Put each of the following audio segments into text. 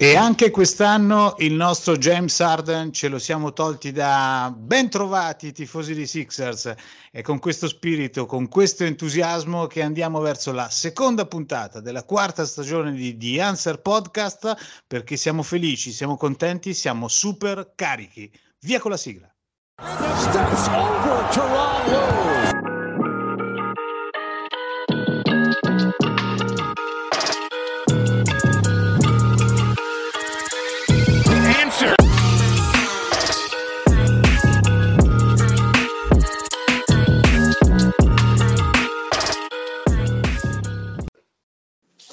E anche quest'anno il nostro James Harden ce lo siamo tolti da ben trovati tifosi di Sixers e con questo spirito, con questo entusiasmo che andiamo verso la seconda puntata della quarta stagione di The Answer Podcast perché siamo felici, siamo contenti, siamo super carichi. Via con la sigla.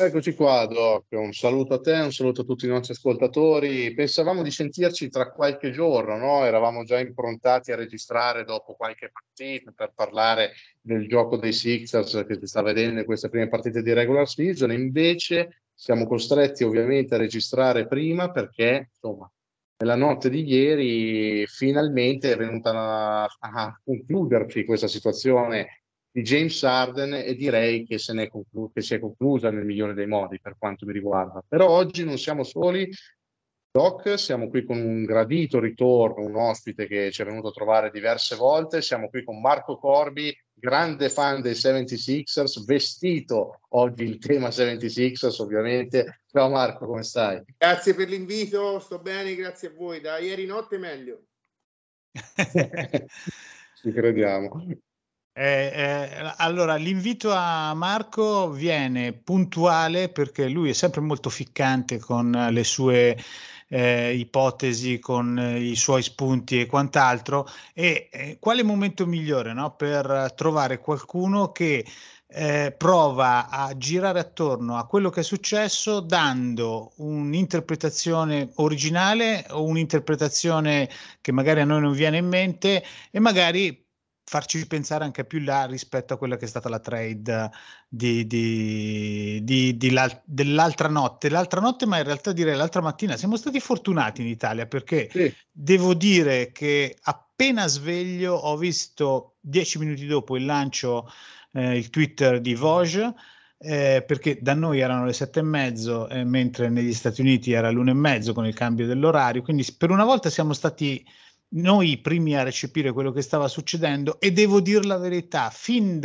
Eccoci qua, Doc. Un saluto a te, un saluto a tutti i nostri ascoltatori. Pensavamo di sentirci tra qualche giorno, no? Eravamo già improntati a registrare dopo qualche partita per parlare del gioco dei Sixers che si sta vedendo in queste prime partite di regular season. Invece siamo costretti ovviamente a registrare prima perché, insomma, nella notte di ieri finalmente è venuta a, a concluderci questa situazione di James Harden e direi che, se ne conclu- che si è conclusa nel migliore dei modi per quanto mi riguarda. Però oggi non siamo soli, Doc, siamo qui con un gradito ritorno, un ospite che ci è venuto a trovare diverse volte, siamo qui con Marco Corbi, grande fan dei 76ers, vestito oggi il tema 76ers ovviamente. Ciao Marco, come stai? Grazie per l'invito, sto bene, grazie a voi, da ieri notte meglio. Ci crediamo. Eh, eh, allora, l'invito a Marco viene puntuale perché lui è sempre molto ficcante con le sue eh, ipotesi, con i suoi spunti e quant'altro. E eh, quale momento migliore no? per trovare qualcuno che eh, prova a girare attorno a quello che è successo dando un'interpretazione originale o un'interpretazione che magari a noi non viene in mente e magari farci pensare anche più là rispetto a quella che è stata la trade di, di, di, la, dell'altra notte. L'altra notte, ma in realtà direi l'altra mattina, siamo stati fortunati in Italia perché sì. devo dire che appena sveglio ho visto dieci minuti dopo il lancio, eh, il Twitter di Vogue. Eh, perché da noi erano le sette e mezzo, eh, mentre negli Stati Uniti era l'una e mezzo con il cambio dell'orario. Quindi per una volta siamo stati noi i primi a recepire quello che stava succedendo e devo dire la verità, fin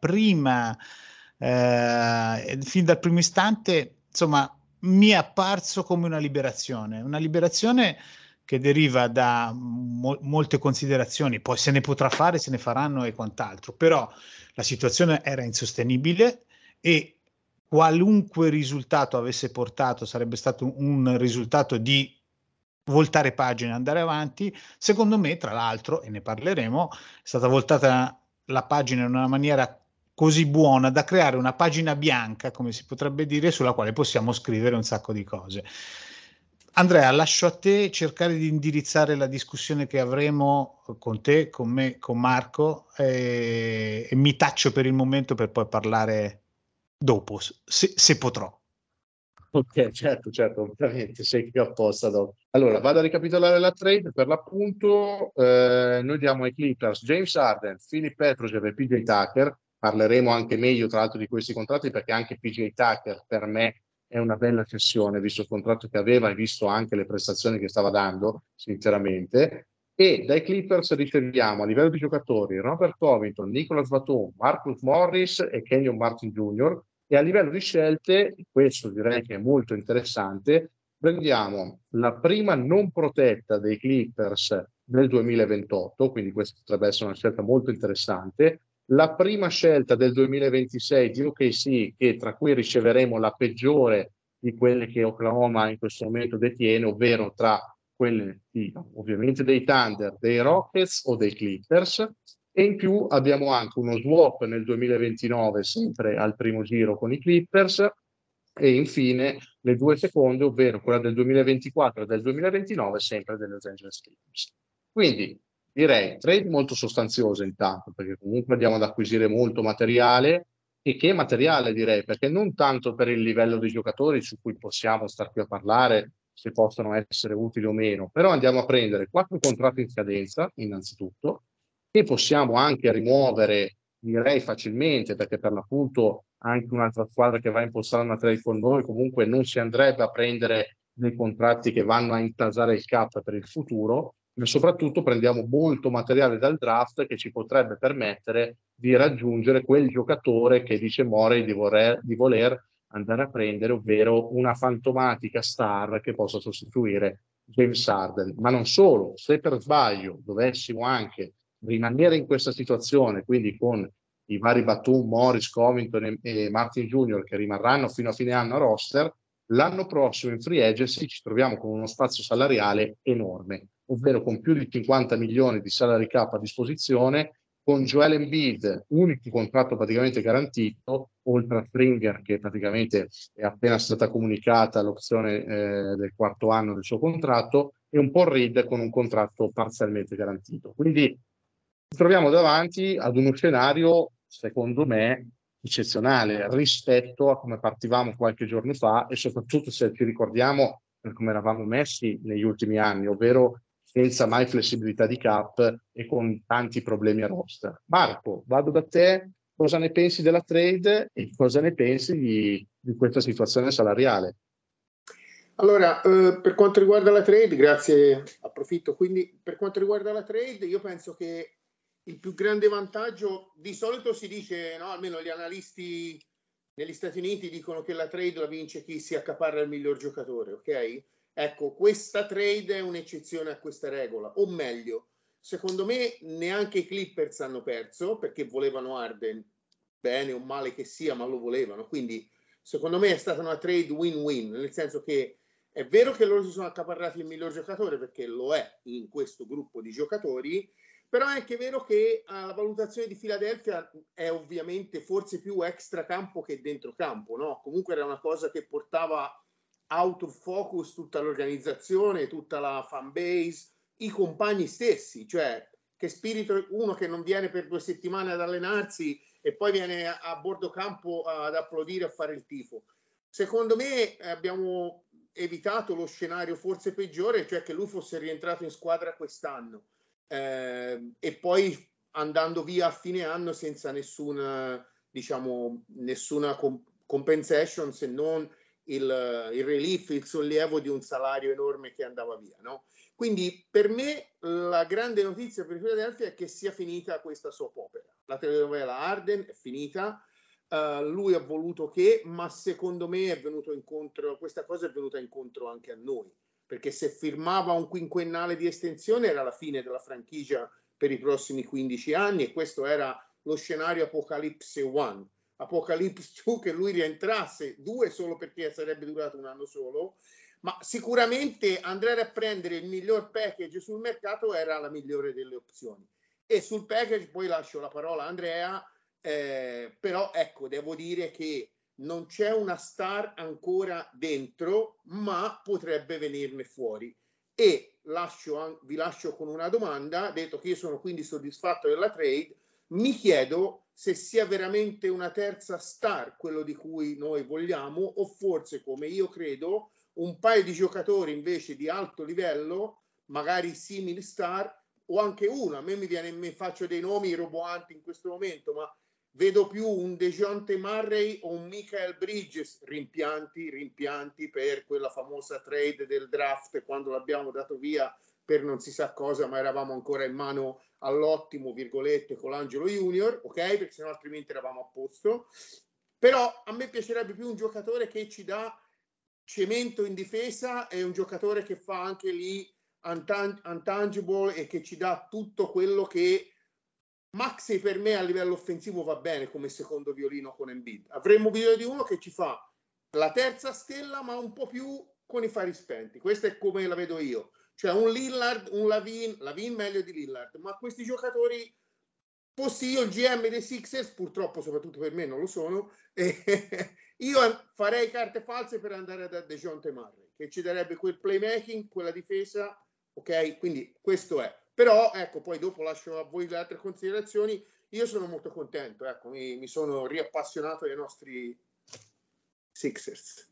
prima, eh, fin dal primo istante, insomma, mi è apparso come una liberazione, una liberazione che deriva da mo- molte considerazioni, poi se ne potrà fare, se ne faranno e quant'altro, però la situazione era insostenibile e qualunque risultato avesse portato sarebbe stato un risultato di voltare pagina andare avanti. Secondo me, tra l'altro, e ne parleremo, è stata voltata la pagina in una maniera così buona da creare una pagina bianca, come si potrebbe dire, sulla quale possiamo scrivere un sacco di cose. Andrea, lascio a te cercare di indirizzare la discussione che avremo con te, con me, con Marco e, e mi taccio per il momento per poi parlare dopo, se, se potrò. Ok, certo, certo, ovviamente, sei qui apposta dopo. Allora, vado a ricapitolare la trade, per l'appunto eh, noi diamo ai Clippers James Harden, Philip Petrosev e PJ Tucker, parleremo anche meglio tra l'altro di questi contratti perché anche PJ Tucker per me è una bella cessione, visto il contratto che aveva e visto anche le prestazioni che stava dando, sinceramente. E dai Clippers riceviamo a livello di giocatori Robert Covington, Nicolas Batum, Marcus Morris e Kenyon Martin Jr., e a livello di scelte, questo direi che è molto interessante, prendiamo la prima non protetta dei Clippers nel 2028, quindi questa potrebbe essere una scelta molto interessante, la prima scelta del 2026 di OKC, che tra cui riceveremo la peggiore di quelle che Oklahoma in questo momento detiene, ovvero tra quelle di, ovviamente dei Thunder, dei Rockets o dei Clippers, e in più abbiamo anche uno swap nel 2029 sempre al primo giro con i Clippers e infine le due seconde, ovvero quella del 2024 e del 2029 sempre delle Los Angeles Clippers. Quindi direi trade molto sostanzioso intanto perché comunque andiamo ad acquisire molto materiale e che materiale direi perché non tanto per il livello dei giocatori su cui possiamo star qui a parlare se possono essere utili o meno, però andiamo a prendere quattro contratti in scadenza innanzitutto che possiamo anche rimuovere, direi facilmente, perché per l'appunto anche un'altra squadra che va a impostare una trade con noi comunque non si andrebbe a prendere dei contratti che vanno a intasare il cap per il futuro, ma soprattutto prendiamo molto materiale dal draft che ci potrebbe permettere di raggiungere quel giocatore che dice Morey di, di voler andare a prendere, ovvero una fantomatica star che possa sostituire James Harden. Ma non solo, se per sbaglio dovessimo anche rimanere in questa situazione, quindi con i vari Batum, Morris, Covington e, e Martin Jr. che rimarranno fino a fine anno a roster, l'anno prossimo in free agency ci troviamo con uno spazio salariale enorme, ovvero con più di 50 milioni di salary cap a disposizione, con Joel Embiid, unico contratto praticamente garantito, oltre a Springer che praticamente è appena stata comunicata l'opzione eh, del quarto anno del suo contratto, e un Paul Reed con un contratto parzialmente garantito. Quindi ci troviamo davanti ad uno scenario, secondo me, eccezionale rispetto a come partivamo qualche giorno fa e soprattutto se ci ricordiamo per come eravamo messi negli ultimi anni, ovvero senza mai flessibilità di cap e con tanti problemi a roster. Marco, vado da te, cosa ne pensi della trade e cosa ne pensi di, di questa situazione salariale? Allora, eh, per quanto riguarda la trade, grazie, approfitto, quindi per quanto riguarda la trade, io penso che il più grande vantaggio, di solito si dice, no, almeno gli analisti negli Stati Uniti dicono che la trade la vince chi si accaparra il miglior giocatore, ok? Ecco, questa trade è un'eccezione a questa regola, o meglio, secondo me neanche i Clippers hanno perso perché volevano Arden, bene o male che sia, ma lo volevano, quindi secondo me è stata una trade win-win, nel senso che è vero che loro si sono accaparrati il miglior giocatore perché lo è in questo gruppo di giocatori, però è anche vero che uh, la valutazione di Filadelfia è ovviamente forse più extra campo che dentro campo, no? Comunque era una cosa che portava out of focus tutta l'organizzazione, tutta la fan base, i compagni stessi, cioè che spirito uno che non viene per due settimane ad allenarsi e poi viene a, a bordo campo ad applaudire a fare il tifo. Secondo me abbiamo evitato lo scenario forse peggiore, cioè che lui fosse rientrato in squadra quest'anno eh, e poi andando via a fine anno senza nessuna, diciamo, nessuna compensation se non il, il relief, il sollievo di un salario enorme che andava via. No? Quindi per me la grande notizia per Philadelphia è che sia finita questa soap opera. La telenovela Arden è finita, uh, lui ha voluto che, ma secondo me è venuto incontro, questa cosa è venuta incontro anche a noi perché se firmava un quinquennale di estensione era la fine della franchigia per i prossimi 15 anni e questo era lo scenario Apocalypse 1. Apocalypse 2 che lui rientrasse, due solo perché sarebbe durato un anno solo, ma sicuramente andare a prendere il miglior package sul mercato era la migliore delle opzioni. E sul package poi lascio la parola a Andrea, eh, però ecco, devo dire che non c'è una star ancora dentro, ma potrebbe venirne fuori. E lascio, vi lascio con una domanda, detto che io sono quindi soddisfatto della trade, mi chiedo se sia veramente una terza star quello di cui noi vogliamo o forse, come io credo, un paio di giocatori invece di alto livello, magari simili star, o anche uno, a me mi viene, mi faccio dei nomi roboanti in questo momento, ma vedo più un Dejounte Murray o un Michael Bridges rimpianti, rimpianti per quella famosa trade del draft quando l'abbiamo dato via per non si sa cosa, ma eravamo ancora in mano all'ottimo, virgolette, con l'Angelo Junior, ok? Perché sennò altrimenti eravamo a posto. Però a me piacerebbe più un giocatore che ci dà cemento in difesa e un giocatore che fa anche lì untangible e che ci dà tutto quello che Maxi per me a livello offensivo va bene come secondo violino con Embiid. Avremmo bisogno di uno che ci fa la terza stella, ma un po' più con i fari spenti. Questa è come la vedo io. Cioè un Lillard, un Lavin, Lavin meglio di Lillard, ma questi giocatori, fossi io il GM dei Sixers, purtroppo soprattutto per me non lo sono, io farei carte false per andare da DeJounte Murray, che ci darebbe quel playmaking, quella difesa, ok? Quindi questo è. Però ecco, poi dopo lascio a voi le altre considerazioni. Io sono molto contento, ecco, mi, mi sono riappassionato dei nostri Sixers.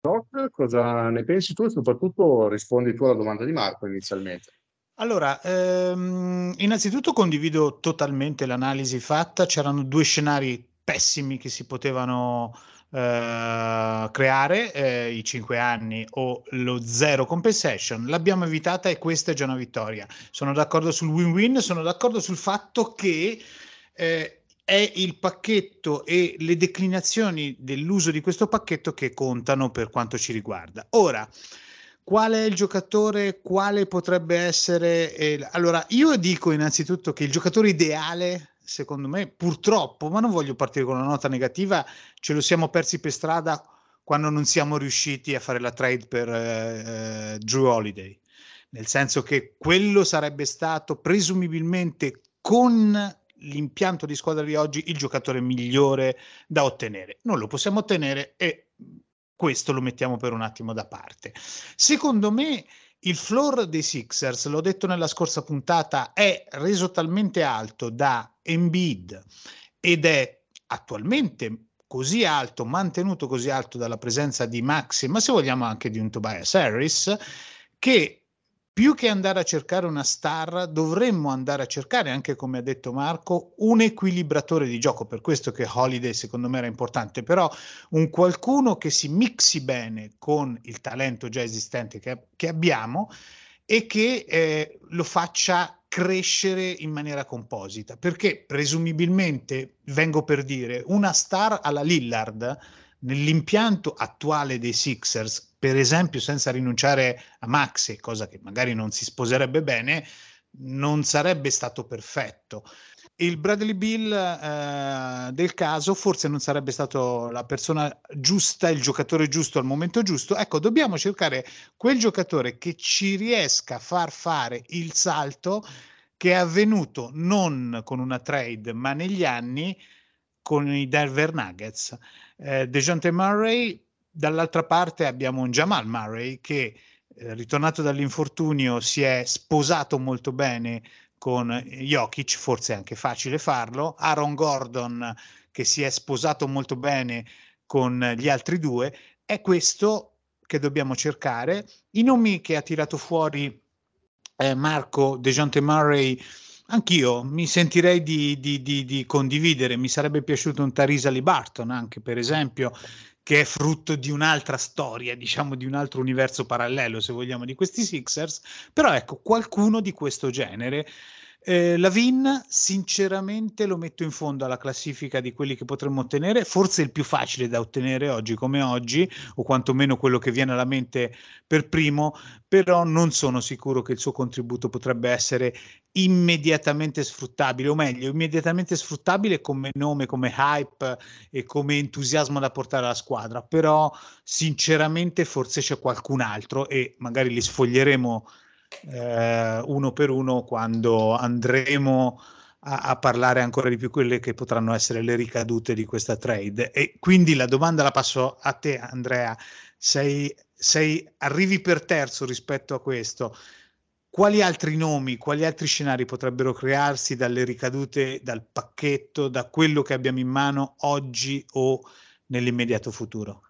Doc, cosa ne pensi tu e soprattutto rispondi tu alla domanda di Marco inizialmente? Allora, ehm, innanzitutto condivido totalmente l'analisi fatta, c'erano due scenari pessimi che si potevano Uh, creare eh, i 5 anni o lo zero compensation. L'abbiamo evitata e questa è già una vittoria. Sono d'accordo sul win-win, sono d'accordo sul fatto che eh, è il pacchetto e le declinazioni dell'uso di questo pacchetto che contano per quanto ci riguarda. Ora, qual è il giocatore, quale potrebbe essere... Eh, allora, io dico innanzitutto che il giocatore ideale secondo me, purtroppo, ma non voglio partire con una nota negativa, ce lo siamo persi per strada quando non siamo riusciti a fare la trade per eh, Drew Holiday. Nel senso che quello sarebbe stato presumibilmente con l'impianto di squadra di oggi il giocatore migliore da ottenere. Non lo possiamo ottenere e questo lo mettiamo per un attimo da parte. Secondo me il floor dei Sixers, l'ho detto nella scorsa puntata, è reso talmente alto da Embiid ed è attualmente così alto, mantenuto così alto dalla presenza di Maxi, ma se vogliamo anche di un Tobias Harris, che più che andare a cercare una star, dovremmo andare a cercare, anche come ha detto Marco, un equilibratore di gioco. Per questo che Holiday secondo me era importante, però un qualcuno che si mixi bene con il talento già esistente che, che abbiamo e che eh, lo faccia crescere in maniera composita. Perché presumibilmente, vengo per dire, una star alla Lillard nell'impianto attuale dei Sixers per esempio senza rinunciare a Maxi, cosa che magari non si sposerebbe bene, non sarebbe stato perfetto. Il Bradley Bill eh, del caso forse non sarebbe stato la persona giusta, il giocatore giusto al momento giusto. Ecco, dobbiamo cercare quel giocatore che ci riesca a far fare il salto che è avvenuto non con una trade, ma negli anni con i Denver Nuggets. Eh, DeJounte Murray dall'altra parte abbiamo un Jamal Murray che eh, ritornato dall'infortunio si è sposato molto bene con Jokic, forse è anche facile farlo, Aaron Gordon che si è sposato molto bene con gli altri due, è questo che dobbiamo cercare. I nomi che ha tirato fuori eh, Marco Dejounte Murray, anch'io mi sentirei di, di, di, di, condividere, mi sarebbe piaciuto un Tarisa Lee Barton anche per esempio, che è frutto di un'altra storia, diciamo di un altro universo parallelo, se vogliamo, di questi Sixers, però ecco, qualcuno di questo genere. Eh, Lavin, sinceramente, lo metto in fondo alla classifica di quelli che potremmo ottenere, forse il più facile da ottenere oggi come oggi, o quantomeno quello che viene alla mente per primo, però non sono sicuro che il suo contributo potrebbe essere immediatamente sfruttabile, o meglio, immediatamente sfruttabile come nome, come hype e come entusiasmo da portare alla squadra, però sinceramente forse c'è qualcun altro e magari li sfoglieremo eh, uno per uno quando andremo a, a, parlare ancora di più quelle che potranno essere le ricadute di questa trade. E quindi la domanda la passo a te, Andrea. Sei, sei, arrivi per terzo rispetto a questo quali altri nomi, quali altri scenari potrebbero crearsi dalle ricadute, dal pacchetto, da quello che abbiamo in mano oggi o nell'immediato futuro?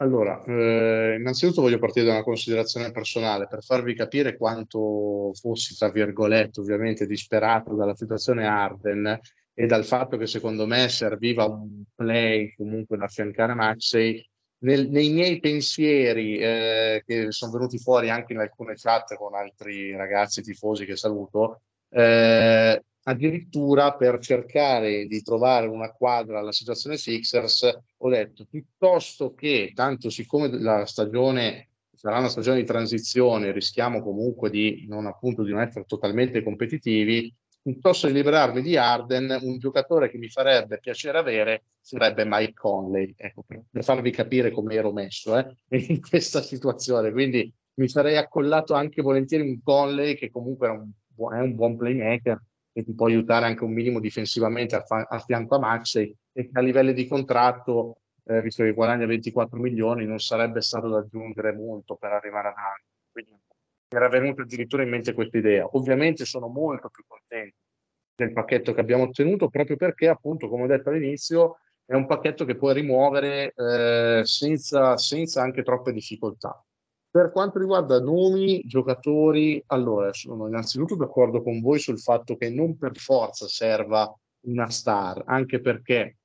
Allora, eh, innanzitutto voglio partire da una considerazione personale per farvi capire quanto fossi, tra virgolette, ovviamente disperato dalla situazione Arden e dal fatto che secondo me serviva un play comunque da affiancare Maxey. Nel, nei miei pensieri eh, che sono venuti fuori anche in alcune chat con altri ragazzi tifosi che saluto, eh, addirittura per cercare di trovare una quadra alla situazione Sixers, ho detto piuttosto che, tanto siccome la stagione sarà una stagione di transizione, rischiamo comunque di non, appunto, di non essere totalmente competitivi, piuttosto di liberarmi di Arden, un giocatore che mi farebbe piacere avere sarebbe Mike Conley, ecco, per, farvi capire come ero messo eh, in questa situazione. Quindi mi sarei accollato anche volentieri un Conley che comunque è un, è un buon playmaker che ti può aiutare anche un minimo difensivamente a, fa- a fianco a Maxey e che a livello di contratto, eh, visto che guadagna 24 milioni, non sarebbe stato da aggiungere molto per arrivare ad anni. Quindi era venuta addirittura in mente questa idea. Ovviamente sono molto più contento del pacchetto che abbiamo ottenuto proprio perché, appunto, come ho detto all'inizio, è un pacchetto che puoi rimuovere eh, senza, senza anche troppe difficoltà. Per quanto riguarda nomi, giocatori, allora sono innanzitutto d'accordo con voi sul fatto che non per forza serva una star, anche perché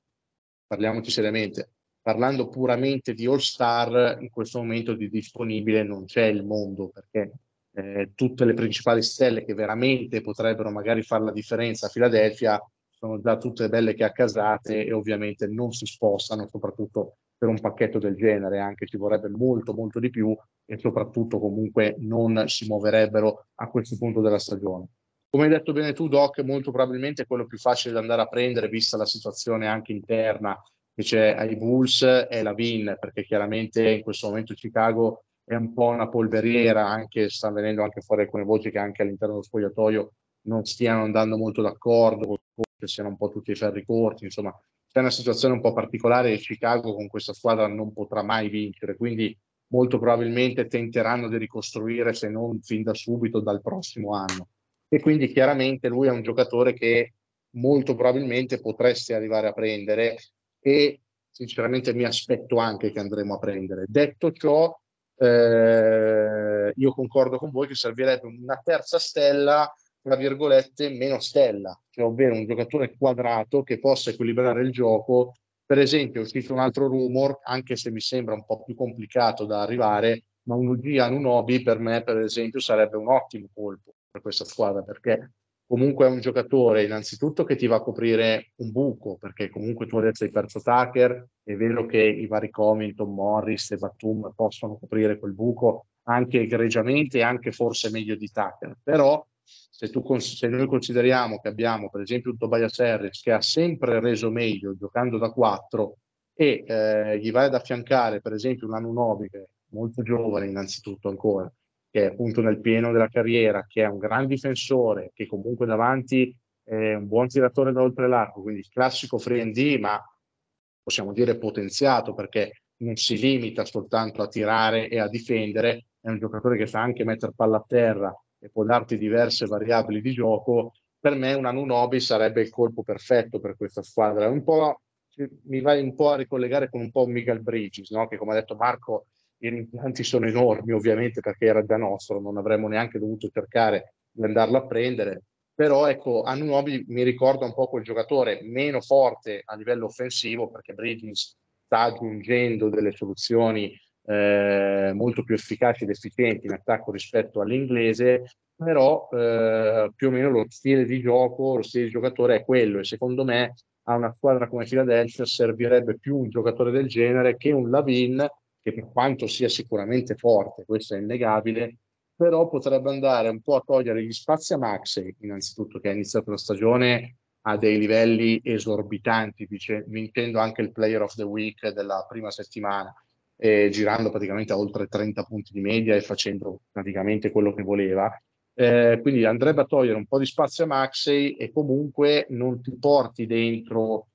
parliamoci seriamente, parlando puramente di All Star, in questo momento di disponibile non c'è il mondo, perché eh, tutte le principali stelle che veramente potrebbero magari fare la differenza a Filadelfia sono già tutte belle che accasate e ovviamente non si spostano, soprattutto per un pacchetto del genere, anche ci vorrebbe molto molto di più e soprattutto comunque non si muoverebbero a questo punto della stagione. Come hai detto bene tu, Doc, molto probabilmente quello più facile da andare a prendere, vista la situazione anche interna che c'è ai Bulls, è la Vin, perché chiaramente in questo momento Chicago è un po' una polveriera, anche sta venendo anche fuori alcune voci che anche all'interno dello spogliatoio non stiano andando molto d'accordo, che siano un po' tutti i ferri corti, insomma c'è una situazione un po' particolare e Chicago con questa squadra non potrà mai vincere, quindi molto probabilmente tenteranno di ricostruire se non fin da subito dal prossimo anno. E quindi chiaramente lui è un giocatore che molto probabilmente potreste arrivare a prendere e sinceramente mi aspetto anche che andremo a prendere. Detto ciò, eh, io concordo con voi che servirebbe una terza stella tra virgolette, meno stella, cioè ovvero un giocatore quadrato che possa equilibrare il gioco. Per esempio, è uscito un altro rumor, anche se mi sembra un po' più complicato da arrivare, ma un UG Anunobi per me, per esempio, sarebbe un ottimo colpo per questa squadra, perché comunque è un giocatore innanzitutto che ti va a coprire un buco, perché comunque tu adesso hai perso Tucker, è vero che i vari Comington, Morris e Batum possono coprire quel buco anche egregiamente e anche forse meglio di Tucker, però se, tu, se noi consideriamo che abbiamo per esempio un Tobias Harris che ha sempre reso meglio giocando da 4 e eh, gli vai ad affiancare per esempio un Anunobi che è molto giovane innanzitutto ancora, che è appunto nel pieno della carriera, che è un gran difensore, che comunque davanti è un buon tiratore da oltre l'arco, quindi classico free D, ma possiamo dire potenziato perché non si limita soltanto a tirare e a difendere, è un giocatore che sa anche mettere palla a terra e può darti diverse variabili di gioco, per me un Anunobi sarebbe il colpo perfetto per questa squadra. Un po', mi vai un po' a ricollegare con un po' Miguel Bridges, no? che come ha detto Marco, i rimpianti sono enormi ovviamente perché era già nostro, non avremmo neanche dovuto cercare di andarlo a prendere, però ecco, Anunobi mi ricorda un po' quel giocatore meno forte a livello offensivo perché Bridges sta aggiungendo delle soluzioni eh, molto più efficaci ed efficienti in attacco rispetto all'inglese, però eh, più o meno lo stile di gioco, lo stile di giocatore è quello e secondo me a una squadra come Philadelphia servirebbe più un giocatore del genere che un Lavin che per quanto sia sicuramente forte, questo è innegabile, però potrebbe andare un po' a togliere gli spazi a Maxey, innanzitutto che ha iniziato la stagione a dei livelli esorbitanti, vincendo anche il Player of the Week della prima settimana eh, girando praticamente a oltre 30 punti di media e facendo praticamente quello che voleva. Eh, quindi andrebbe a togliere un po' di spazio a Maxey e comunque non ti porti dentro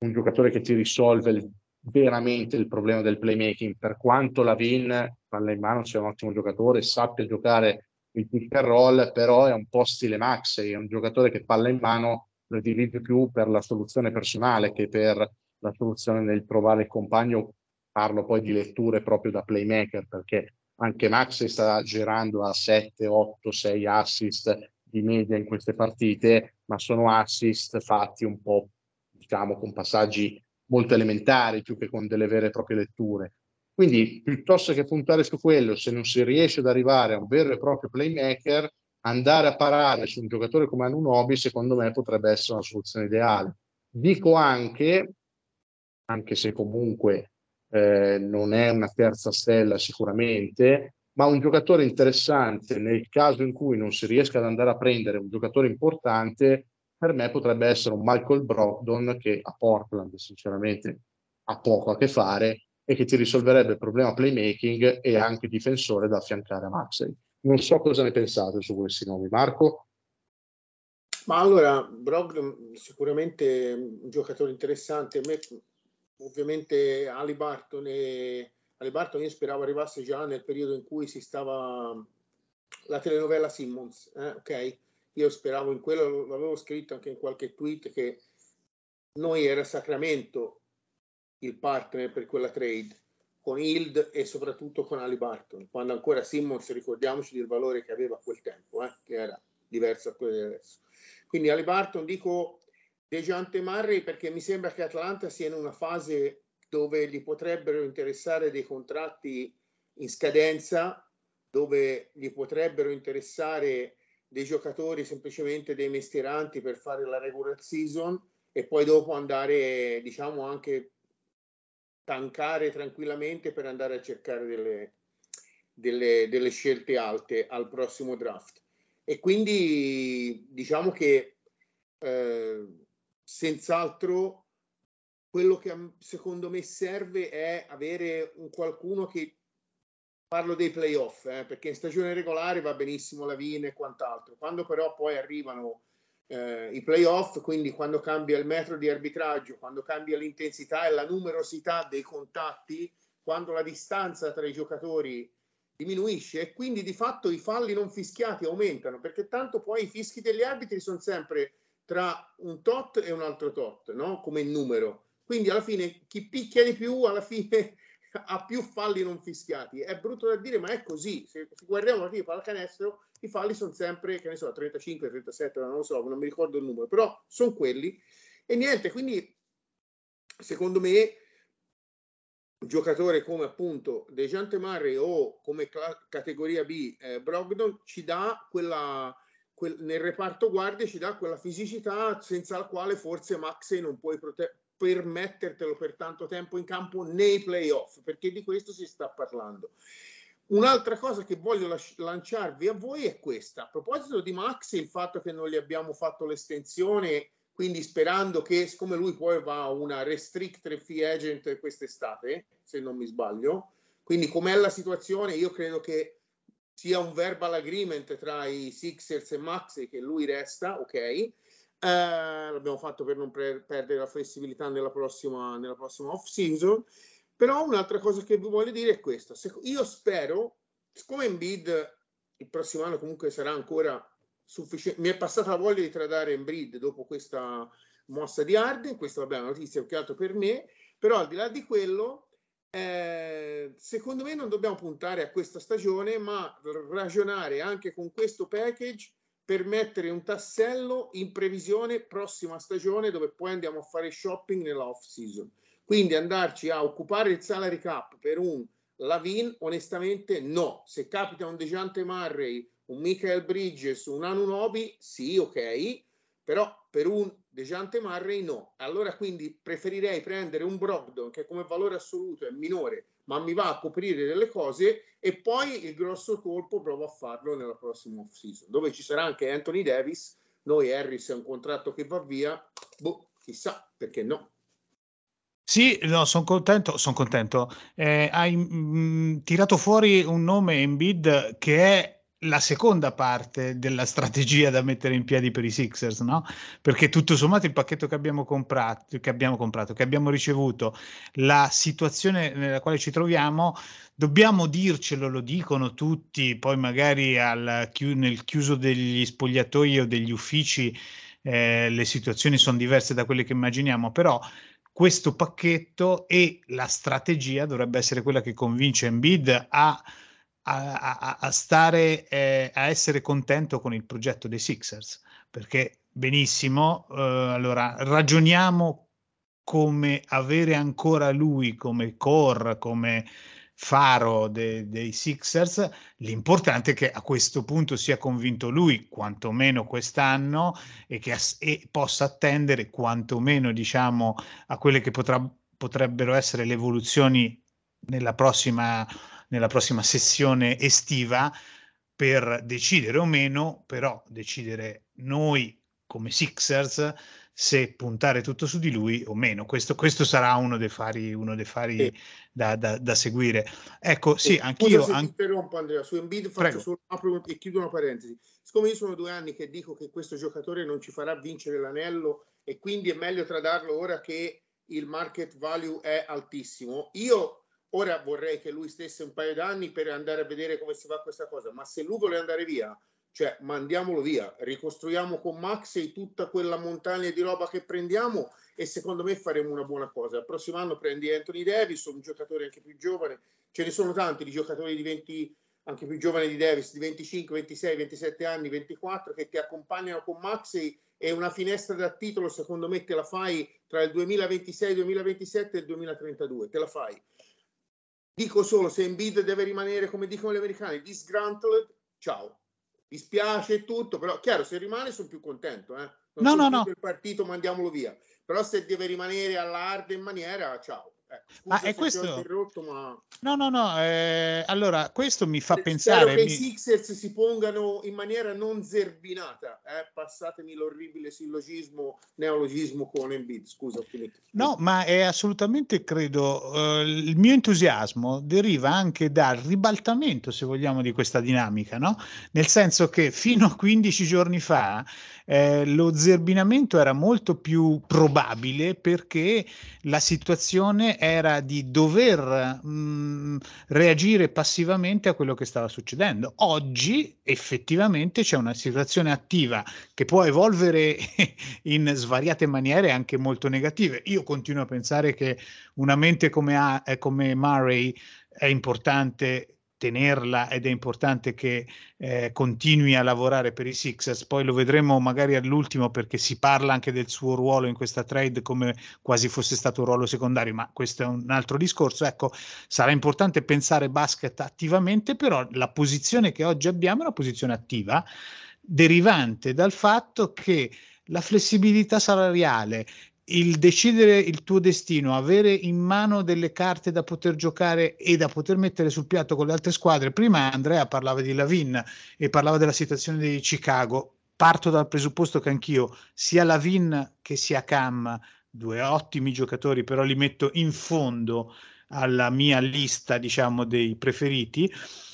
un giocatore che ti risolve il, veramente il problema del playmaking, per quanto la Vin, palla in mano, sia un ottimo giocatore, sappia giocare il pick and roll, però è un po' stile Maxey, è un giocatore che palla in mano lo utilizza più per la soluzione personale che per la soluzione nel trovare il compagno parlo poi di letture proprio da playmaker perché anche Max sta girando a 7, 8, 6 assist di media in queste partite, ma sono assist fatti un po' diciamo con passaggi molto elementari più che con delle vere e proprie letture. Quindi piuttosto che puntare su quello, se non si riesce ad arrivare a un vero e proprio playmaker, andare a parare su un giocatore come Anunobi, secondo me potrebbe essere una soluzione ideale. Dico anche, anche se comunque eh, non è una terza stella sicuramente, ma un giocatore interessante nel caso in cui non si riesca ad andare a prendere un giocatore importante, per me potrebbe essere un Michael Brogdon che a Portland sinceramente ha poco a che fare e che ti risolverebbe il problema playmaking e anche difensore da affiancare a Maxey. Non so cosa ne pensate su questi nomi, Marco. Ma allora, Brogdon sicuramente un giocatore interessante. A me ovviamente Ali Barton e Ali Barton io speravo arrivasse già nel periodo in cui si stava la telenovela Simmons, eh? ok? Io speravo in quello, l'avevo scritto anche in qualche tweet che noi era Sacramento il partner per quella trade con Hild e soprattutto con Ali Barton, quando ancora Simmons, ricordiamoci del valore che aveva a quel tempo, eh? che era diverso a quello di adesso. Quindi Ali Barton dico Dejante Murray perché mi sembra che Atlanta sia in una fase dove gli potrebbero interessare dei contratti in scadenza, dove gli potrebbero interessare dei giocatori semplicemente dei mestieranti per fare la regular season e poi dopo andare, diciamo, anche tankare tranquillamente per andare a cercare delle, delle, delle scelte alte al prossimo draft. E quindi diciamo che eh, senz'altro quello che secondo me serve è avere un qualcuno che parlo dei playoff, eh, perché in stagione regolare va benissimo la Vine e quant'altro. Quando però poi arrivano eh, i playoff, quindi quando cambia il metro di arbitraggio, quando cambia l'intensità e la numerosità dei contatti, quando la distanza tra i giocatori diminuisce e quindi di fatto i falli non fischiati aumentano, perché tanto poi i fischi degli arbitri sono sempre tra un tot e un altro tot, no? come numero. Quindi alla fine chi picchia di più alla fine ha più falli non fischiati. È brutto da dire, ma è così. Se, guardiamo la FIFA al canestro, i falli sono sempre, che ne so, 35, 37, non lo so, non mi ricordo il numero, però sono quelli. E niente, quindi secondo me un giocatore come appunto Dejante Murray o come cla- categoria B eh, Brogdon ci dà quella quel, nel reparto guardia ci dà quella fisicità senza la quale forse Maxey non puoi prote- permettertelo per tanto tempo in campo nei playoff, perché di questo si sta parlando. Un'altra cosa che voglio lanciarvi a voi è questa. A proposito di Max, il fatto che non gli abbiamo fatto l'estensione, quindi sperando che, siccome lui poi va a una restricted free agent quest'estate, se non mi sbaglio, quindi com'è la situazione, io credo che sia un verbal agreement tra i Sixers e Max che lui resta, ok? Eh, l'abbiamo fatto per non pre- perdere la flessibilità nella prossima, nella prossima off season. Però un'altra cosa che vi voglio dire è questa. Se, io spero, siccome Embiid il prossimo anno comunque sarà ancora sufficiente, mi è passata la voglia di tradare Embiid dopo questa mossa di Arden, questa vabbè, è una notizia più che altro per me, però al di là di quello, eh, secondo me non dobbiamo puntare a questa stagione, ma ragionare anche con questo package per mettere un tassello in previsione prossima stagione dove poi andiamo a fare shopping nella off season. Quindi andarci a occupare il salary cap per un Lavin, onestamente no. Se capita un Dejante Murray, un Michael Bridges, un Anunobi, sì, ok, però per un Dejante Murray no. Allora quindi preferirei prendere un Brogdon che come valore assoluto è minore, ma mi va a coprire delle cose e poi il grosso colpo provo a farlo nella prossima off season dove ci sarà anche Anthony Davis noi Harris è un contratto che va via boh, chissà perché no sì, no, sono contento, son contento. Eh, hai mh, mm, tirato fuori un nome in bid che è la seconda parte della strategia da mettere in piedi per i Sixers, no? Perché tutto sommato il pacchetto che abbiamo comprato, che abbiamo, comprato, che abbiamo ricevuto, la situazione nella quale ci troviamo, dobbiamo dircelo, lo dicono tutti, poi magari al, nel chiuso degli spogliatoi o degli uffici eh, le situazioni sono diverse da quelle che immaginiamo, però questo pacchetto e la strategia dovrebbe essere quella che convince Embiid a a, a, stare, eh, a essere contento con il progetto dei Sixers, perché benissimo, eh, allora ragioniamo come avere ancora lui come core, come faro de, dei Sixers, l'importante è che a questo punto sia convinto lui, quantomeno quest'anno, e che as- e possa attendere quantomeno diciamo a quelle che potrà, potrebbero essere le evoluzioni nella prossima nella prossima sessione estiva per decidere o meno, però decidere noi come Sixers se puntare tutto su di lui o meno. Questo, questo sarà uno dei fari, uno dei fari sì. da, da, da, seguire. Ecco, sì, sì anch'io... Se interrompo Andrea, su Embiid faccio solo, apro e chiudo una parentesi. Siccome io sono due anni che dico che questo giocatore non ci farà vincere l'anello e quindi è meglio tradarlo ora che il market value è altissimo, io Ora vorrei che lui stesse un paio d'anni per andare a vedere come si fa questa cosa, ma se lui vuole andare via, cioè mandiamolo via, ricostruiamo con Maxi tutta quella montagna di roba che prendiamo e secondo me faremo una buona cosa. Il prossimo anno prendi Anthony Davis, un giocatore anche più giovane, ce ne sono tanti di giocatori di 20 anche più giovane di Davis, di 25, 26, 27 anni, 24, che ti accompagnano con Maxi e una finestra da titolo, secondo me, te la fai tra il 2026, 2027 e il 2032, te la fai. Dico solo, se Embiid deve rimanere, come dicono gli americani, disgruntled, ciao. Dispiace tutto, però chiaro, se rimane sono più contento, eh. Non no, no, no. Il partito mandiamolo via. Però se deve rimanere all'arde in maniera, ciao. Eh, ma è questo... Ma... No, no, no. Eh, allora, questo mi fa Spero pensare... che mi... i Sixers si pongano in maniera non zerbinata. Eh? Passatemi l'orribile sillogismo, neologismo con Embiid. Scusa. No, ma è assolutamente, credo, eh, il mio entusiasmo deriva anche dal ribaltamento, se vogliamo, di questa dinamica, no? Nel senso che fino a 15 giorni fa eh, lo zerbinamento era molto più probabile perché la situazione era di dover mh, mm, reagire passivamente a quello che stava succedendo. Oggi effettivamente c'è una situazione attiva che può evolvere in svariate maniere anche molto negative. Io continuo a pensare che una mente come, a, eh, come Murray è importante tenerla ed è importante che eh, continui a lavorare per i Sixers. Poi lo vedremo magari all'ultimo perché si parla anche del suo ruolo in questa trade come quasi fosse stato un ruolo secondario, ma questo è un altro discorso. Ecco, sarà importante pensare basket attivamente, però la posizione che oggi abbiamo è una posizione attiva derivante dal fatto che la flessibilità salariale, il decidere il tuo destino, avere in mano delle carte da poter giocare e da poter mettere sul piatto con le altre squadre. Prima Andrea parlava di Lavin e parlava della situazione di Chicago. Parto dal presupposto che anch'io, sia Lavin che sia Cam, due ottimi giocatori, però li metto in fondo alla mia lista, diciamo, dei preferiti.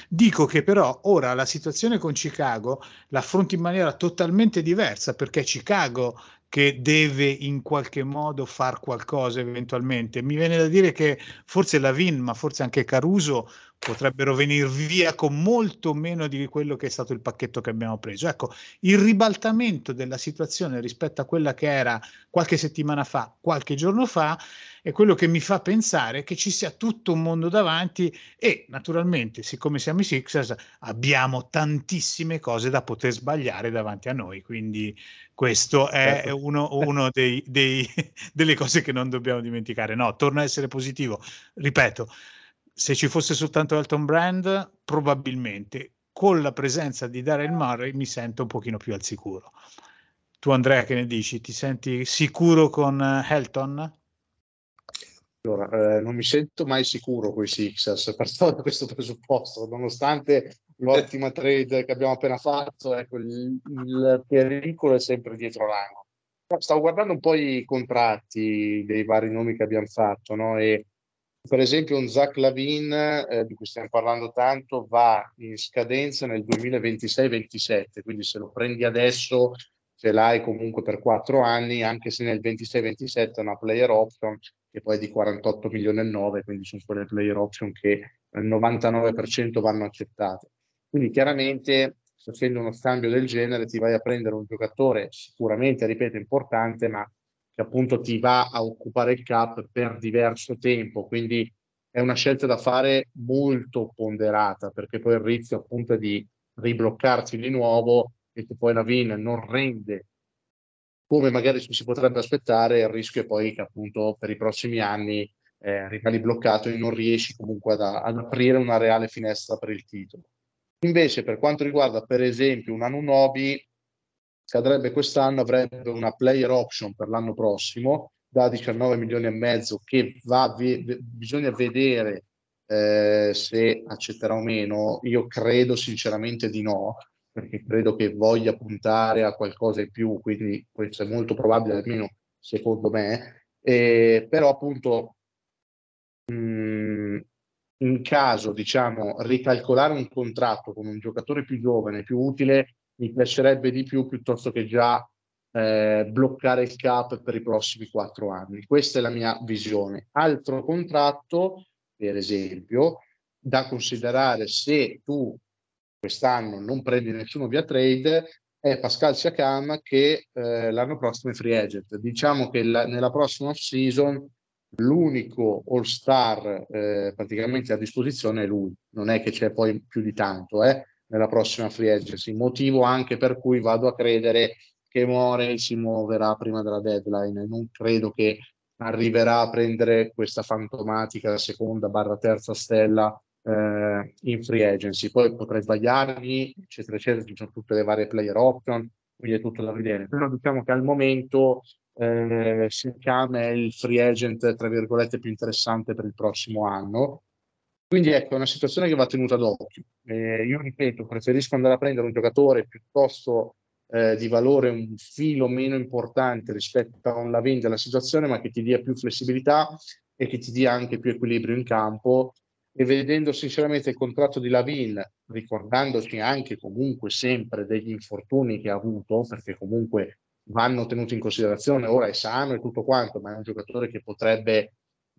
Dico che però ora la situazione con Chicago l'affronto in maniera totalmente diversa perché Chicago che deve in qualche modo far qualcosa eventualmente. Mi viene da dire che forse Lavin, ma forse anche Caruso potrebbero venire via con molto meno di quello che è stato il pacchetto che abbiamo preso. Ecco, il ribaltamento della situazione rispetto a quella che era qualche settimana fa, qualche giorno fa, è quello che mi fa pensare che ci sia tutto un mondo davanti e naturalmente, siccome siamo i Sixers, abbiamo tantissime cose da poter sbagliare davanti a noi, quindi questo è certo. uno, uno dei, dei, delle cose che non dobbiamo dimenticare. No, torna a essere positivo. Ripeto, se ci fosse soltanto Elton Brand, probabilmente con la presenza di Daryl Murray mi sento un pochino più al sicuro. Tu Andrea che ne dici? Ti senti sicuro con Helton? Allora, eh, non mi sento mai sicuro con i Sixers, partendo da questo presupposto, nonostante l'ottima trade che abbiamo appena fatto, ecco, il, il pericolo è sempre dietro l'angolo. Stavo guardando un po' i contratti dei vari nomi che abbiamo fatto, no? E per esempio un Zach Lavin, eh, di cui stiamo parlando tanto, va in scadenza nel 2026-27, quindi se lo prendi adesso ce l'hai comunque per quattro anni, anche se nel 26-27 è una player option che poi è di 48 milioni e 9, quindi sono quelle player option che il 99% vanno accettate. Quindi chiaramente facendo uno scambio del genere ti vai a prendere un giocatore sicuramente, ripeto, importante, ma che appunto ti va a occupare il cap per diverso tempo. Quindi è una scelta da fare molto ponderata, perché poi il rischio appunto è di ribloccarsi di nuovo e che poi la VIN non rende come magari si potrebbe aspettare, il rischio è poi che appunto per i prossimi anni eh, rimani bloccato e non riesci comunque ad, ad aprire una reale finestra per il titolo. Invece, per quanto riguarda, per esempio, un Anunobi, scadrebbe quest'anno, avrebbe una player option per l'anno prossimo da 19 milioni e mezzo che va, ve, bisogna vedere eh, se accetterà o meno. Io credo sinceramente di no, perché credo che voglia puntare a qualcosa in più, quindi questo è molto probabile, almeno secondo me. Eh, però appunto mh, mm, in caso, diciamo, ricalcolare un contratto con un giocatore più giovane, più utile, mi piacerebbe di più piuttosto che già eh, bloccare il cap per i prossimi quattro anni. Questa è la mia visione. Altro contratto, per esempio, da considerare se tu quest'anno non prendi nessuno via trade, è Pascal Siakam che eh, l'anno prossimo è free agent. Diciamo che la, nella prossima off season l'unico all-star eh, praticamente a disposizione è lui, non è che c'è poi più di tanto eh, nella prossima free agency, motivo anche per cui vado a credere che Morey si muoverà prima della deadline, non credo che arriverà a prendere questa fantomatica seconda barra terza stella eh, in free agency, poi potrei sbagliarmi, eccetera, eccetera, ci sono tutte le varie player option, quindi è tutto da vedere, però diciamo che al momento eh, Siakam è il free agent, tra virgolette, più interessante per il prossimo anno. Quindi ecco, è una situazione che va tenuta d'occhio. Eh, io ripeto, preferisco andare a prendere un giocatore piuttosto eh, di valore un filo meno importante rispetto a un Lavin della situazione, ma che ti dia più flessibilità e che ti dia anche più equilibrio in campo. E vedendo sinceramente il contratto di Lavin, ricordandoci anche comunque sempre degli infortuni che ha avuto, perché comunque vanno tenuti in considerazione. Ora è sano e tutto quanto, ma è un giocatore che potrebbe,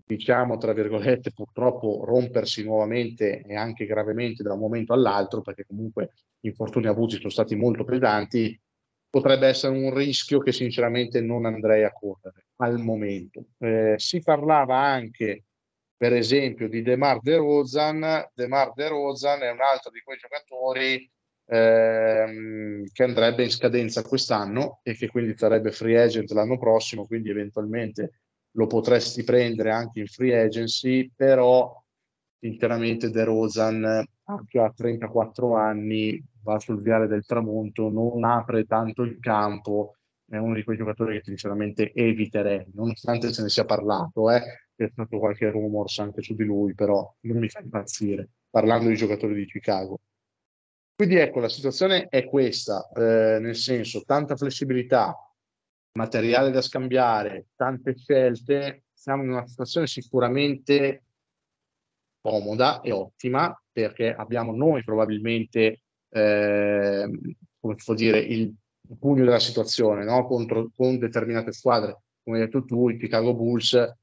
diciamo, tra virgolette, purtroppo rompersi nuovamente e anche gravemente da un momento all'altro, perché comunque gli infortuni avuti sono stati molto pesanti. Potrebbe essere un rischio che sinceramente non andrei a correre al momento. Eh, si parlava anche, per esempio, di Demar De Rozan. Demar De Rozan è un altro di quei giocatori ehm, che andrebbe in scadenza quest'anno e che quindi sarebbe free agent l'anno prossimo, quindi eventualmente lo potresti prendere anche in free agency, però interamente De Rosan ha già 34 anni, va sul viale del tramonto, non apre tanto il campo, è uno di quei giocatori che sinceramente eviterei, nonostante se ne sia parlato, eh, c'è stato qualche rumors anche su di lui, però non mi fa impazzire, parlando di giocatori di Chicago. Quindi ecco, la situazione è questa, eh, nel senso tanta flessibilità, materiale da scambiare, tante scelte, siamo in una situazione sicuramente comoda e ottima perché abbiamo noi probabilmente, eh, come si può dire, il, pugno della situazione no? Contro, con determinate squadre, come hai detto tu, i Chicago Bulls,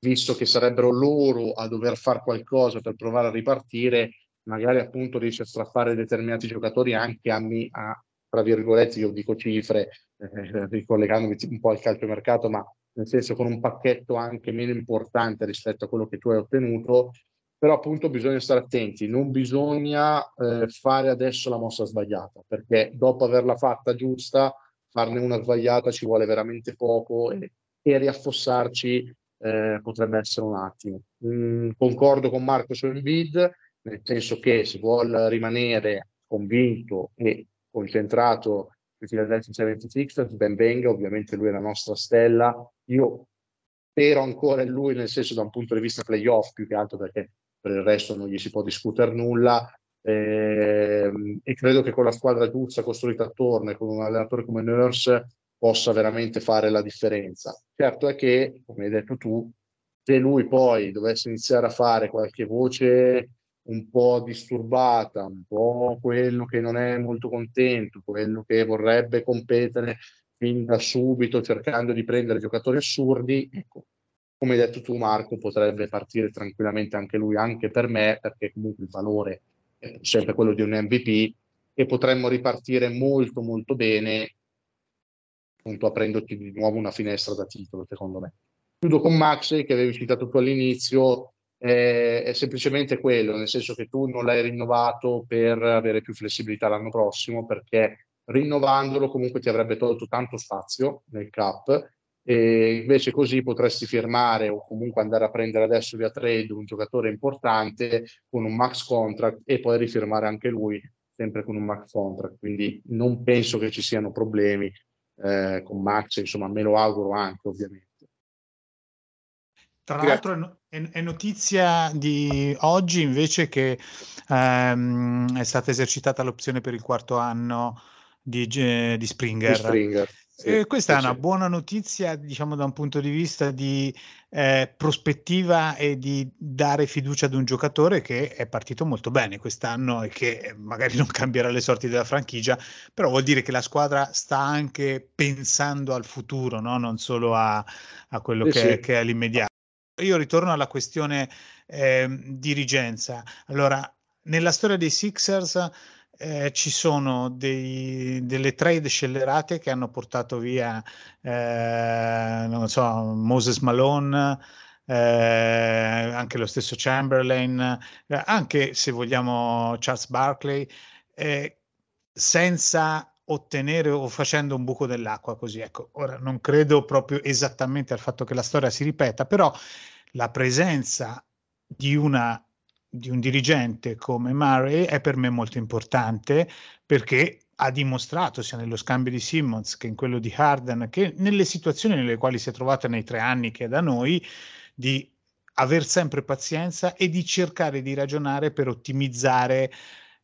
visto che sarebbero loro a dover fare qualcosa per provare a ripartire, magari appunto riesce a strappare determinati giocatori anche a, a tra virgolette, io dico cifre, eh, ricollegandomi un po' al calciomercato, ma nel senso con un pacchetto anche meno importante rispetto a quello che tu hai ottenuto, però appunto bisogna stare attenti, non bisogna eh, fare adesso la mossa sbagliata, perché dopo averla fatta giusta, farne una sbagliata ci vuole veramente poco e, e riaffossarci eh, potrebbe essere un attimo. Mm, concordo con Marco su Envid, nel senso che se vuole rimanere convinto e concentrato sui Philadelphia 76ers, ben venga, ovviamente lui è la nostra stella. Io spero ancora in lui, nel senso da un punto di vista playoff, più che altro perché per il resto non gli si può discutere nulla. Eh, e credo che con la squadra giusta costruita attorno e con un allenatore come Nurse possa veramente fare la differenza. Certo è che, come hai detto tu, se lui poi dovesse iniziare a fare qualche voce un po' disturbata, un po' quello che non è molto contento, quello che vorrebbe competere fin da subito cercando di prendere giocatori assurdi, ecco, come hai detto tu Marco, potrebbe partire tranquillamente anche lui, anche per me, perché comunque il valore è sempre quello di un MVP e potremmo ripartire molto molto bene appunto aprendoci di nuovo una finestra da titolo secondo me. Chiudo con Max che avevi citato tu all'inizio, è, è semplicemente quello, nel senso che tu non l'hai rinnovato per avere più flessibilità l'anno prossimo, perché rinnovandolo comunque ti avrebbe tolto tanto spazio nel cap e invece così potresti firmare o comunque andare a prendere adesso via trade un giocatore importante con un max contract e poi rifirmare anche lui sempre con un max contract. Quindi non penso che ci siano problemi eh, con Max insomma me lo auguro anche ovviamente. Tra l'altro è, notizia di oggi invece che ehm, è stata esercitata l'opzione per il quarto anno di, di Springer. Di Springer. Sì, eh, questa sì, è una buona notizia, diciamo, da un punto di vista di eh, prospettiva e di dare fiducia ad un giocatore che è partito molto bene quest'anno e che magari non cambierà le sorti della franchigia, però vuol dire che la squadra sta anche pensando al futuro, no? non solo a, a quello sì, che, che, è all'immediato. Io ritorno alla questione eh, dirigenza. Allora, nella storia dei Sixers eh, ci sono dei, delle trade scellerate che hanno portato via, eh, non so, Moses Malone, eh, anche lo stesso Chamberlain, eh, anche se vogliamo Charles Barkley, eh, senza ottenere o facendo un buco dell'acqua così. Ecco, ora non credo proprio esattamente al fatto che la storia si ripeta, però la presenza di una di un dirigente come Murray è per me molto importante perché ha dimostrato sia nello scambio di Simmons che in quello di Harden che nelle situazioni nelle quali si è trovata nei tre anni che è da noi di aver sempre pazienza e di cercare di ragionare per ottimizzare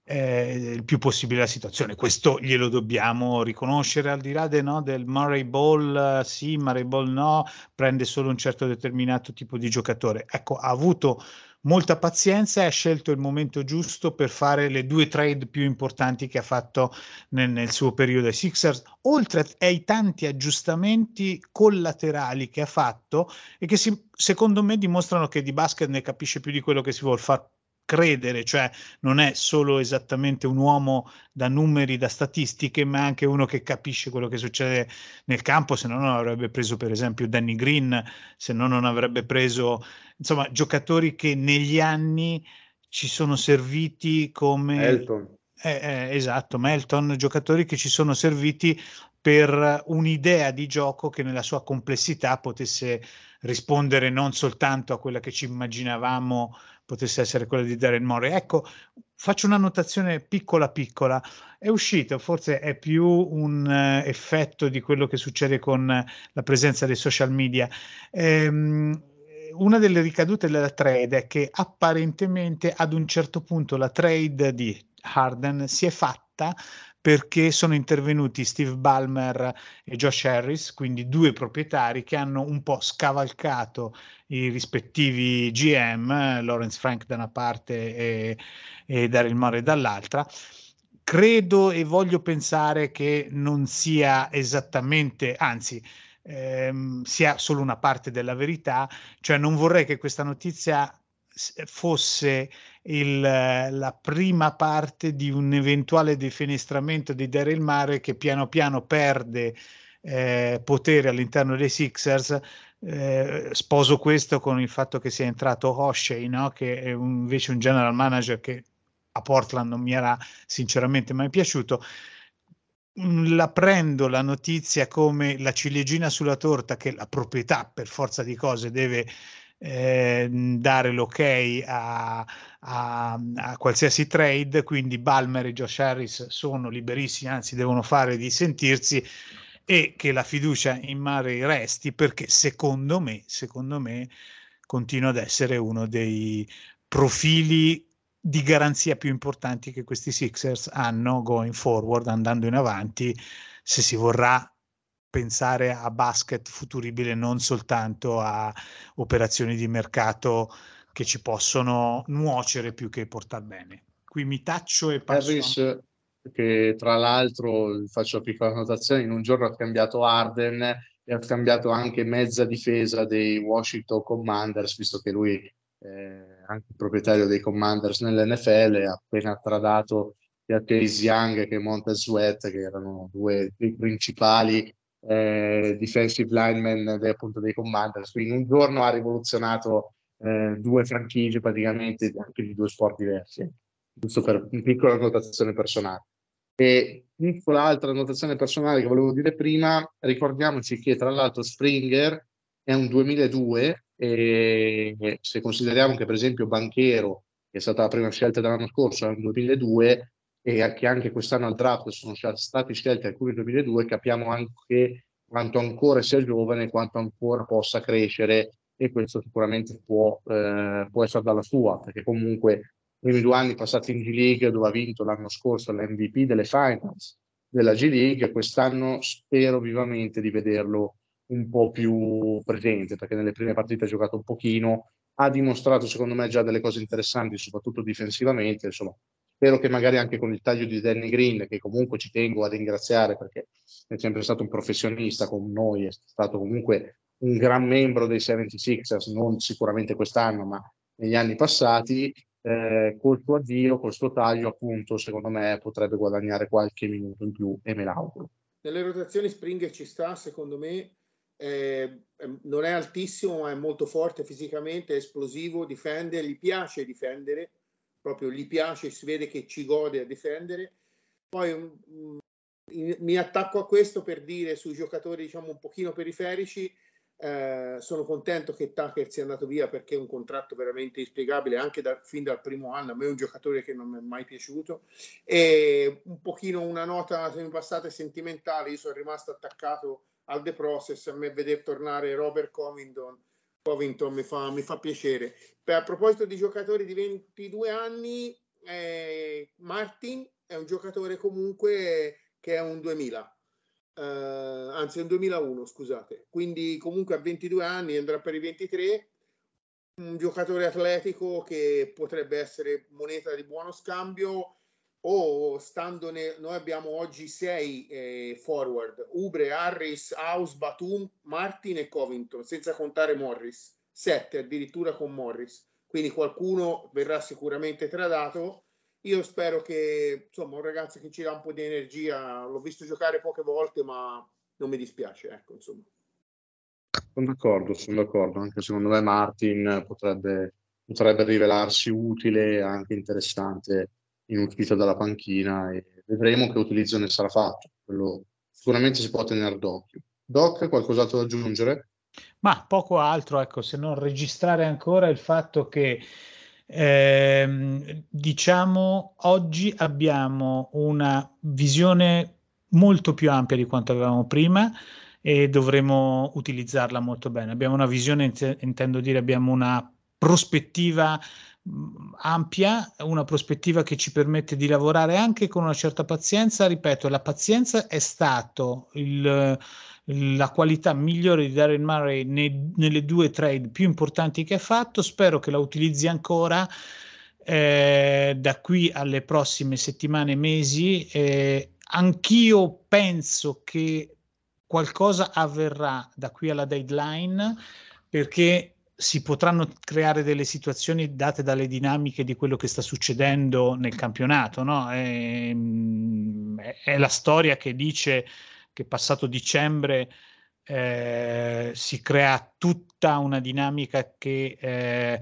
eh, il più possibile la situazione. Questo glielo dobbiamo riconoscere al di là de, no, del Murray Ball, sì, Murray Ball no, prende solo un certo determinato tipo di giocatore. Ecco, ha avuto molta pazienza e ha scelto il momento giusto per fare le due trade più importanti che ha fatto nel, nel suo periodo ai Sixers, oltre ai tanti aggiustamenti collaterali che ha fatto e che si, secondo me dimostrano che di basket ne capisce più di quello che si vuole fare credere, cioè non è solo esattamente un uomo da numeri, da statistiche, ma anche uno che capisce quello che succede nel campo, se no non avrebbe preso per esempio Danny Green, se no non avrebbe preso, insomma, giocatori che negli anni ci sono serviti come... Elton. Eh, eh, esatto, Melton, giocatori che ci sono serviti per un'idea di gioco che nella sua complessità potesse rispondere non soltanto a quella che ci immaginavamo potesse essere quella di Darren Murray. Ecco, faccio una notazione piccola piccola. È uscito, forse è più un uh, effetto di quello che succede con la presenza dei social media. Ehm, una delle ricadute della trade è che apparentemente ad un certo punto la trade di Harden si è fatta perché sono intervenuti Steve Ballmer e Josh Harris, quindi due proprietari che hanno un po' scavalcato i rispettivi GM, Lawrence Frank da una parte e, e Daryl Murray dall'altra. Credo e voglio pensare che non sia esattamente, anzi, ehm, sia solo una parte della verità, cioè non vorrei che questa notizia fosse il, la prima parte di un eventuale defenestramento di Daryl Mare che piano piano perde eh, potere all'interno dei Sixers. Eh, sposo questo con il fatto che sia entrato Hoshey, no? che è un, invece un general manager che a Portland non mi era sinceramente mai piaciuto. Mm, la prendo la notizia come la ciliegina sulla torta che la proprietà per forza di cose deve eh, dare l'ok a, a, a, qualsiasi trade, quindi Balmer e Josh Harris sono liberissimi, anzi devono fare di sentirsi e che la fiducia in Murray resti perché secondo me, secondo me continua ad essere uno dei profili di garanzia più importanti che questi Sixers hanno going forward, andando in avanti, se si vorrà pensare a basket futuribile, non soltanto a operazioni di mercato che ci possono nuocere più che portare bene. Qui mi taccio e passo. Harris, che tra l'altro faccio piccola notazione, in un giorno ha cambiato Arden e ha cambiato anche mezza difesa dei Washington Commanders, visto che lui è anche proprietario dei Commanders nell'NFL, ha appena tradato sia Case Young che Montez Sweat, che erano due dei principali eh, defensive lineman dei, appunto, dei Commanders. Quindi in un giorno ha rivoluzionato eh, due franchigie praticamente anche di due sport diversi, giusto per una piccola annotazione personale. E piccola altra annotazione personale che volevo dire prima, ricordiamoci che tra l'altro Springer è un 2002 e se consideriamo che per esempio Banchero, che è stata la prima scelta dell'anno scorso, è un 2002, e che anche quest'anno al draft sono stati scelti alcuni 2002, capiamo anche quanto ancora sia giovane, quanto ancora possa crescere e questo sicuramente può, eh, può essere dalla sua, perché comunque i primi due anni passati in G League dove ha vinto l'anno scorso l'MVP delle finals della G League, quest'anno spero vivamente di vederlo un po' più presente, perché nelle prime partite ha giocato un pochino, ha dimostrato secondo me già delle cose interessanti, soprattutto difensivamente, insomma Spero che magari anche con il taglio di Danny Green, che comunque ci tengo a ringraziare perché è sempre stato un professionista con noi, è stato comunque un gran membro dei 76ers, non sicuramente quest'anno, ma negli anni passati, eh, col suo addio, col suo taglio, appunto, secondo me potrebbe guadagnare qualche minuto in più e me l'auguro. Nelle rotazioni Springer ci sta, secondo me, eh, non è altissimo, ma è molto forte fisicamente, è esplosivo, difende, gli piace difendere, proprio gli piace, si vede che ci gode a difendere. Poi um, mi attacco a questo per dire sui giocatori diciamo un pochino periferici, eh, sono contento che Tucker sia andato via perché è un contratto veramente inspiegabile anche da, fin dal primo anno. A me è un giocatore che non mi è mai piaciuto. E un pochino una nota passata sentimentale. Io sono rimasto attaccato al The Process. A me vedere tornare Robert Covington, Covington mi, fa, mi fa piacere. Per, a proposito di giocatori di 22 anni, eh, Martin è un giocatore comunque che è un 2000 eh, anzi un 2001 scusate, quindi comunque a 22 anni andrà per i 23, un giocatore atletico che potrebbe essere moneta di buono scambio o stando ne, noi abbiamo oggi sei eh, forward, Ubre, Harris, House, Batum, Martin e Covington, senza contare Morris, sette addirittura con Morris, quindi qualcuno verrà sicuramente tradato. Io spero che insomma un ragazzo che ci dà un po' di energia, l'ho visto giocare poche volte, ma non mi dispiace, ecco, insomma. Sono d'accordo, sono d'accordo, anche secondo me Martin potrebbe, potrebbe rivelarsi utile, anche interessante in uscita dalla panchina e vedremo che utilizzo ne sarà fatto. Quello sicuramente si può tenere d'occhio. Doc, qualcos'altro da aggiungere? Ma poco altro, ecco, se non registrare ancora il fatto che eh, diciamo oggi abbiamo una visione molto più ampia di quanto avevamo prima e dovremo utilizzarla molto bene. Abbiamo una visione, intendo dire, abbiamo una prospettiva ampia, una prospettiva che ci permette di lavorare anche con una certa pazienza. Ripeto, la pazienza è stato il, la qualità migliore di Darren Murray nei, nelle due trade più importanti che ha fatto. Spero che la utilizzi ancora eh, da qui alle prossime settimane e mesi. Eh, anch'io penso che qualcosa avverrà da qui alla deadline perché si potranno creare delle situazioni date dalle dinamiche di quello che sta succedendo nel campionato. No? È, è la storia che dice che passato dicembre eh, si crea tutta una dinamica che eh, eh,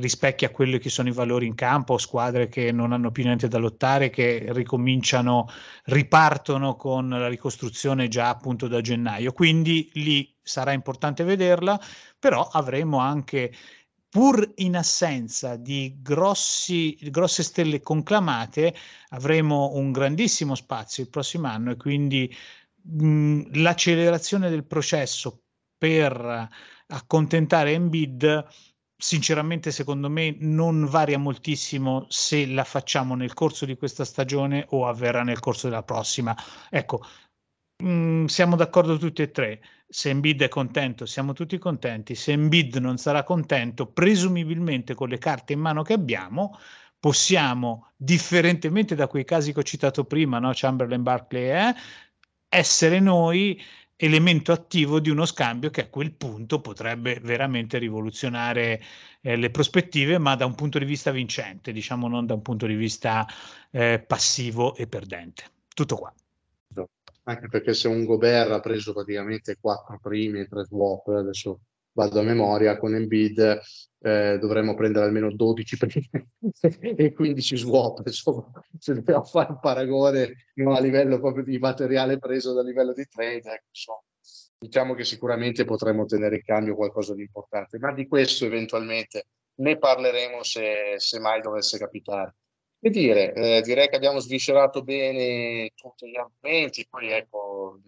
rispecchia quelli che sono i valori in campo, squadre che non hanno più niente da lottare, che ricominciano, ripartono con la ricostruzione già appunto da gennaio. Quindi lì sarà importante vederla, però avremo anche pur in assenza di grossi, grosse stelle conclamate, avremo un grandissimo spazio il prossimo anno e quindi l'accelerazione del processo per accontentare Embed sinceramente secondo me non varia moltissimo se la facciamo nel corso di questa stagione o avverrà nel corso della prossima. Ecco, mh, siamo d'accordo tutti e tre. Se Embiid è contento, siamo tutti contenti. Se Embiid non sarà contento, presumibilmente con le carte in mano che abbiamo, possiamo, differentemente da quei casi che ho citato prima, no? Chamberlain, Barclay, eh, essere noi elemento attivo di uno scambio che a quel punto potrebbe veramente rivoluzionare eh, le prospettive, ma da un punto di vista vincente, diciamo non da un punto di vista eh, passivo e perdente. Tutto qua. Anche perché se un Gobert ha preso praticamente quattro primi e tre swap, adesso vado a memoria, con Embiid eh, dovremmo prendere almeno 12 primi e 15 swap, insomma, se dobbiamo fare un paragone no, a livello proprio di materiale preso dal livello di trade, ecco, insomma, diciamo che sicuramente potremmo tenere in cambio qualcosa di importante, ma di questo eventualmente ne parleremo se, se mai dovesse capitare. Che dire, eh, direi che abbiamo sviscerato bene tutti gli argomenti, poi ecco,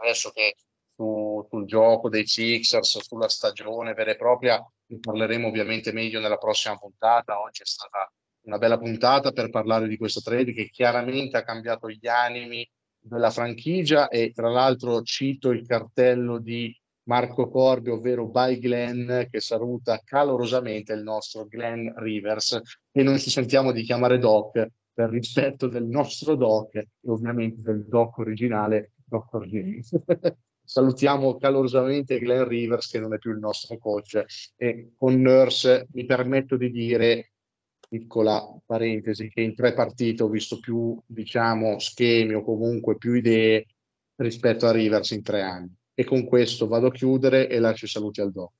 adesso che su, sul gioco dei Sixers, sulla stagione vera e propria, ne parleremo ovviamente meglio nella prossima puntata. Oggi è stata una bella puntata per parlare di questo trade che chiaramente ha cambiato gli animi della franchigia e tra l'altro cito il cartello di Marco Corbi, ovvero By Glenn, che saluta calorosamente il nostro Glenn Rivers e noi ci sentiamo di chiamare Doc per rispetto del nostro Doc e ovviamente del Doc originale, Dr. James. Salutiamo calorosamente Glenn Rivers, che non è più il nostro coach, e con Nurse mi permetto di dire, piccola parentesi, che in tre partite ho visto più, diciamo, schemi o comunque più idee rispetto a Rivers in tre anni. e con questo vado a chiudere e lascio i saluti al doc.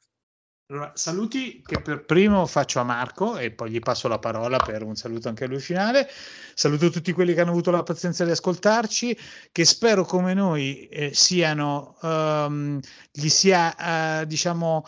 Allora, saluti che per primo faccio a Marco e poi gli passo la parola per un saluto anche a lui finale. Saluto tutti quelli che hanno avuto la pazienza di ascoltarci, che spero come noi eh, siano, um, gli sia, uh, diciamo,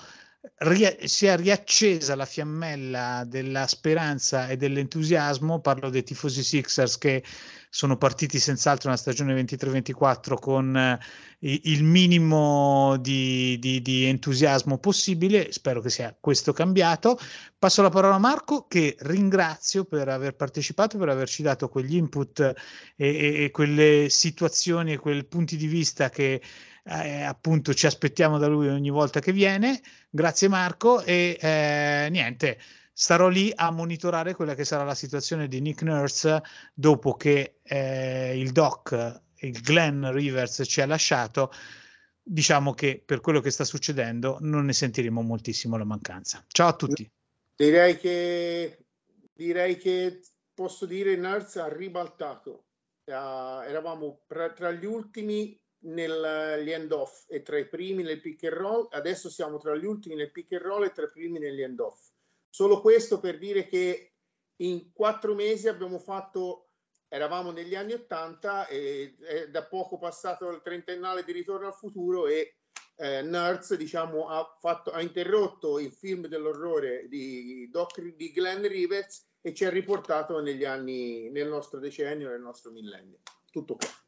ria- sia riaccesa la fiammella della speranza e dell'entusiasmo. Parlo dei tifosi Sixers che sono partiti senz'altro una stagione 23-24 con eh, il minimo di, di, di, entusiasmo possibile. Spero che sia questo cambiato. Passo la parola a Marco, che ringrazio per aver partecipato, per averci dato quegli input e, e, e quelle situazioni e quei punti di vista che eh, appunto ci aspettiamo da lui ogni volta che viene. Grazie Marco e eh, niente starò lì a monitorare quella che sarà la situazione di Nick Nurse dopo che eh, il doc, il Glenn Rivers ci ha lasciato. Diciamo che per quello che sta succedendo non ne sentiremo moltissimo la mancanza. Ciao a tutti. Direi che, direi che posso dire Nurse ha ribaltato. Uh, eravamo tra, tra, gli ultimi negli end off e tra i primi nel pick and roll, adesso siamo tra gli ultimi nel pick and roll e tra i primi negli end off Solo questo per dire che in quattro mesi abbiamo fatto, eravamo negli anni Ottanta e è da poco passato il trentennale di Ritorno al futuro e eh, Nerds diciamo, ha, fatto, ha interrotto il film dell'orrore di, Doc, di Glenn Rivers e ci ha riportato negli anni, nel nostro decennio, nel nostro millennio. Tutto qua.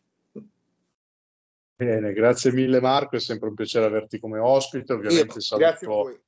Bene, grazie mille Marco, è sempre un piacere averti come ospite. Ovviamente Io, saluto, grazie a voi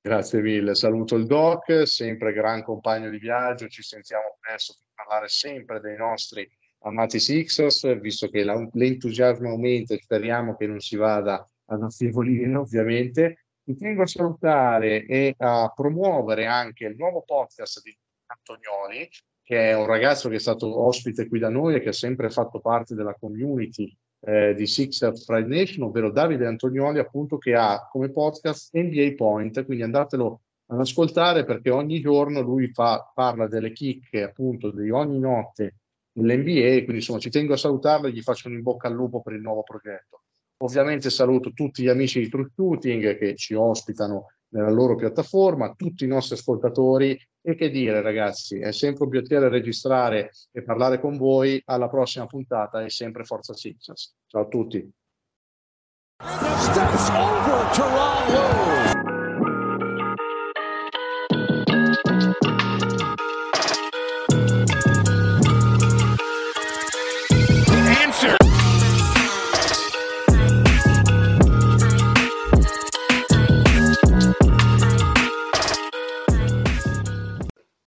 Grazie mille, saluto il Doc, sempre gran compagno di viaggio, ci sentiamo presto per parlare sempre dei nostri amati Sixers, visto che l'entusiasmo aumenta speriamo che non si vada ad affievolire ovviamente. Ti tengo a salutare e a promuovere anche il nuovo podcast di Antonioli, che è un ragazzo che è stato ospite qui da noi e che ha sempre fatto parte della community eh, di Sixers Pride Nation, ovvero Davide Antonioli, appunto, che ha come podcast NBA Point, quindi andatelo ad ascoltare perché ogni giorno lui fa, parla delle chicche, appunto, di ogni notte nell'NBA, quindi insomma ci tengo a salutarlo e gli faccio un in bocca al lupo per il nuovo progetto. Ovviamente saluto tutti gli amici di Truth Shooting che ci ospitano nella loro piattaforma, tutti i nostri ascoltatori e che dire ragazzi, è sempre un piacere registrare e parlare con voi, alla prossima puntata e sempre Forza Sixers. Ciao a tutti.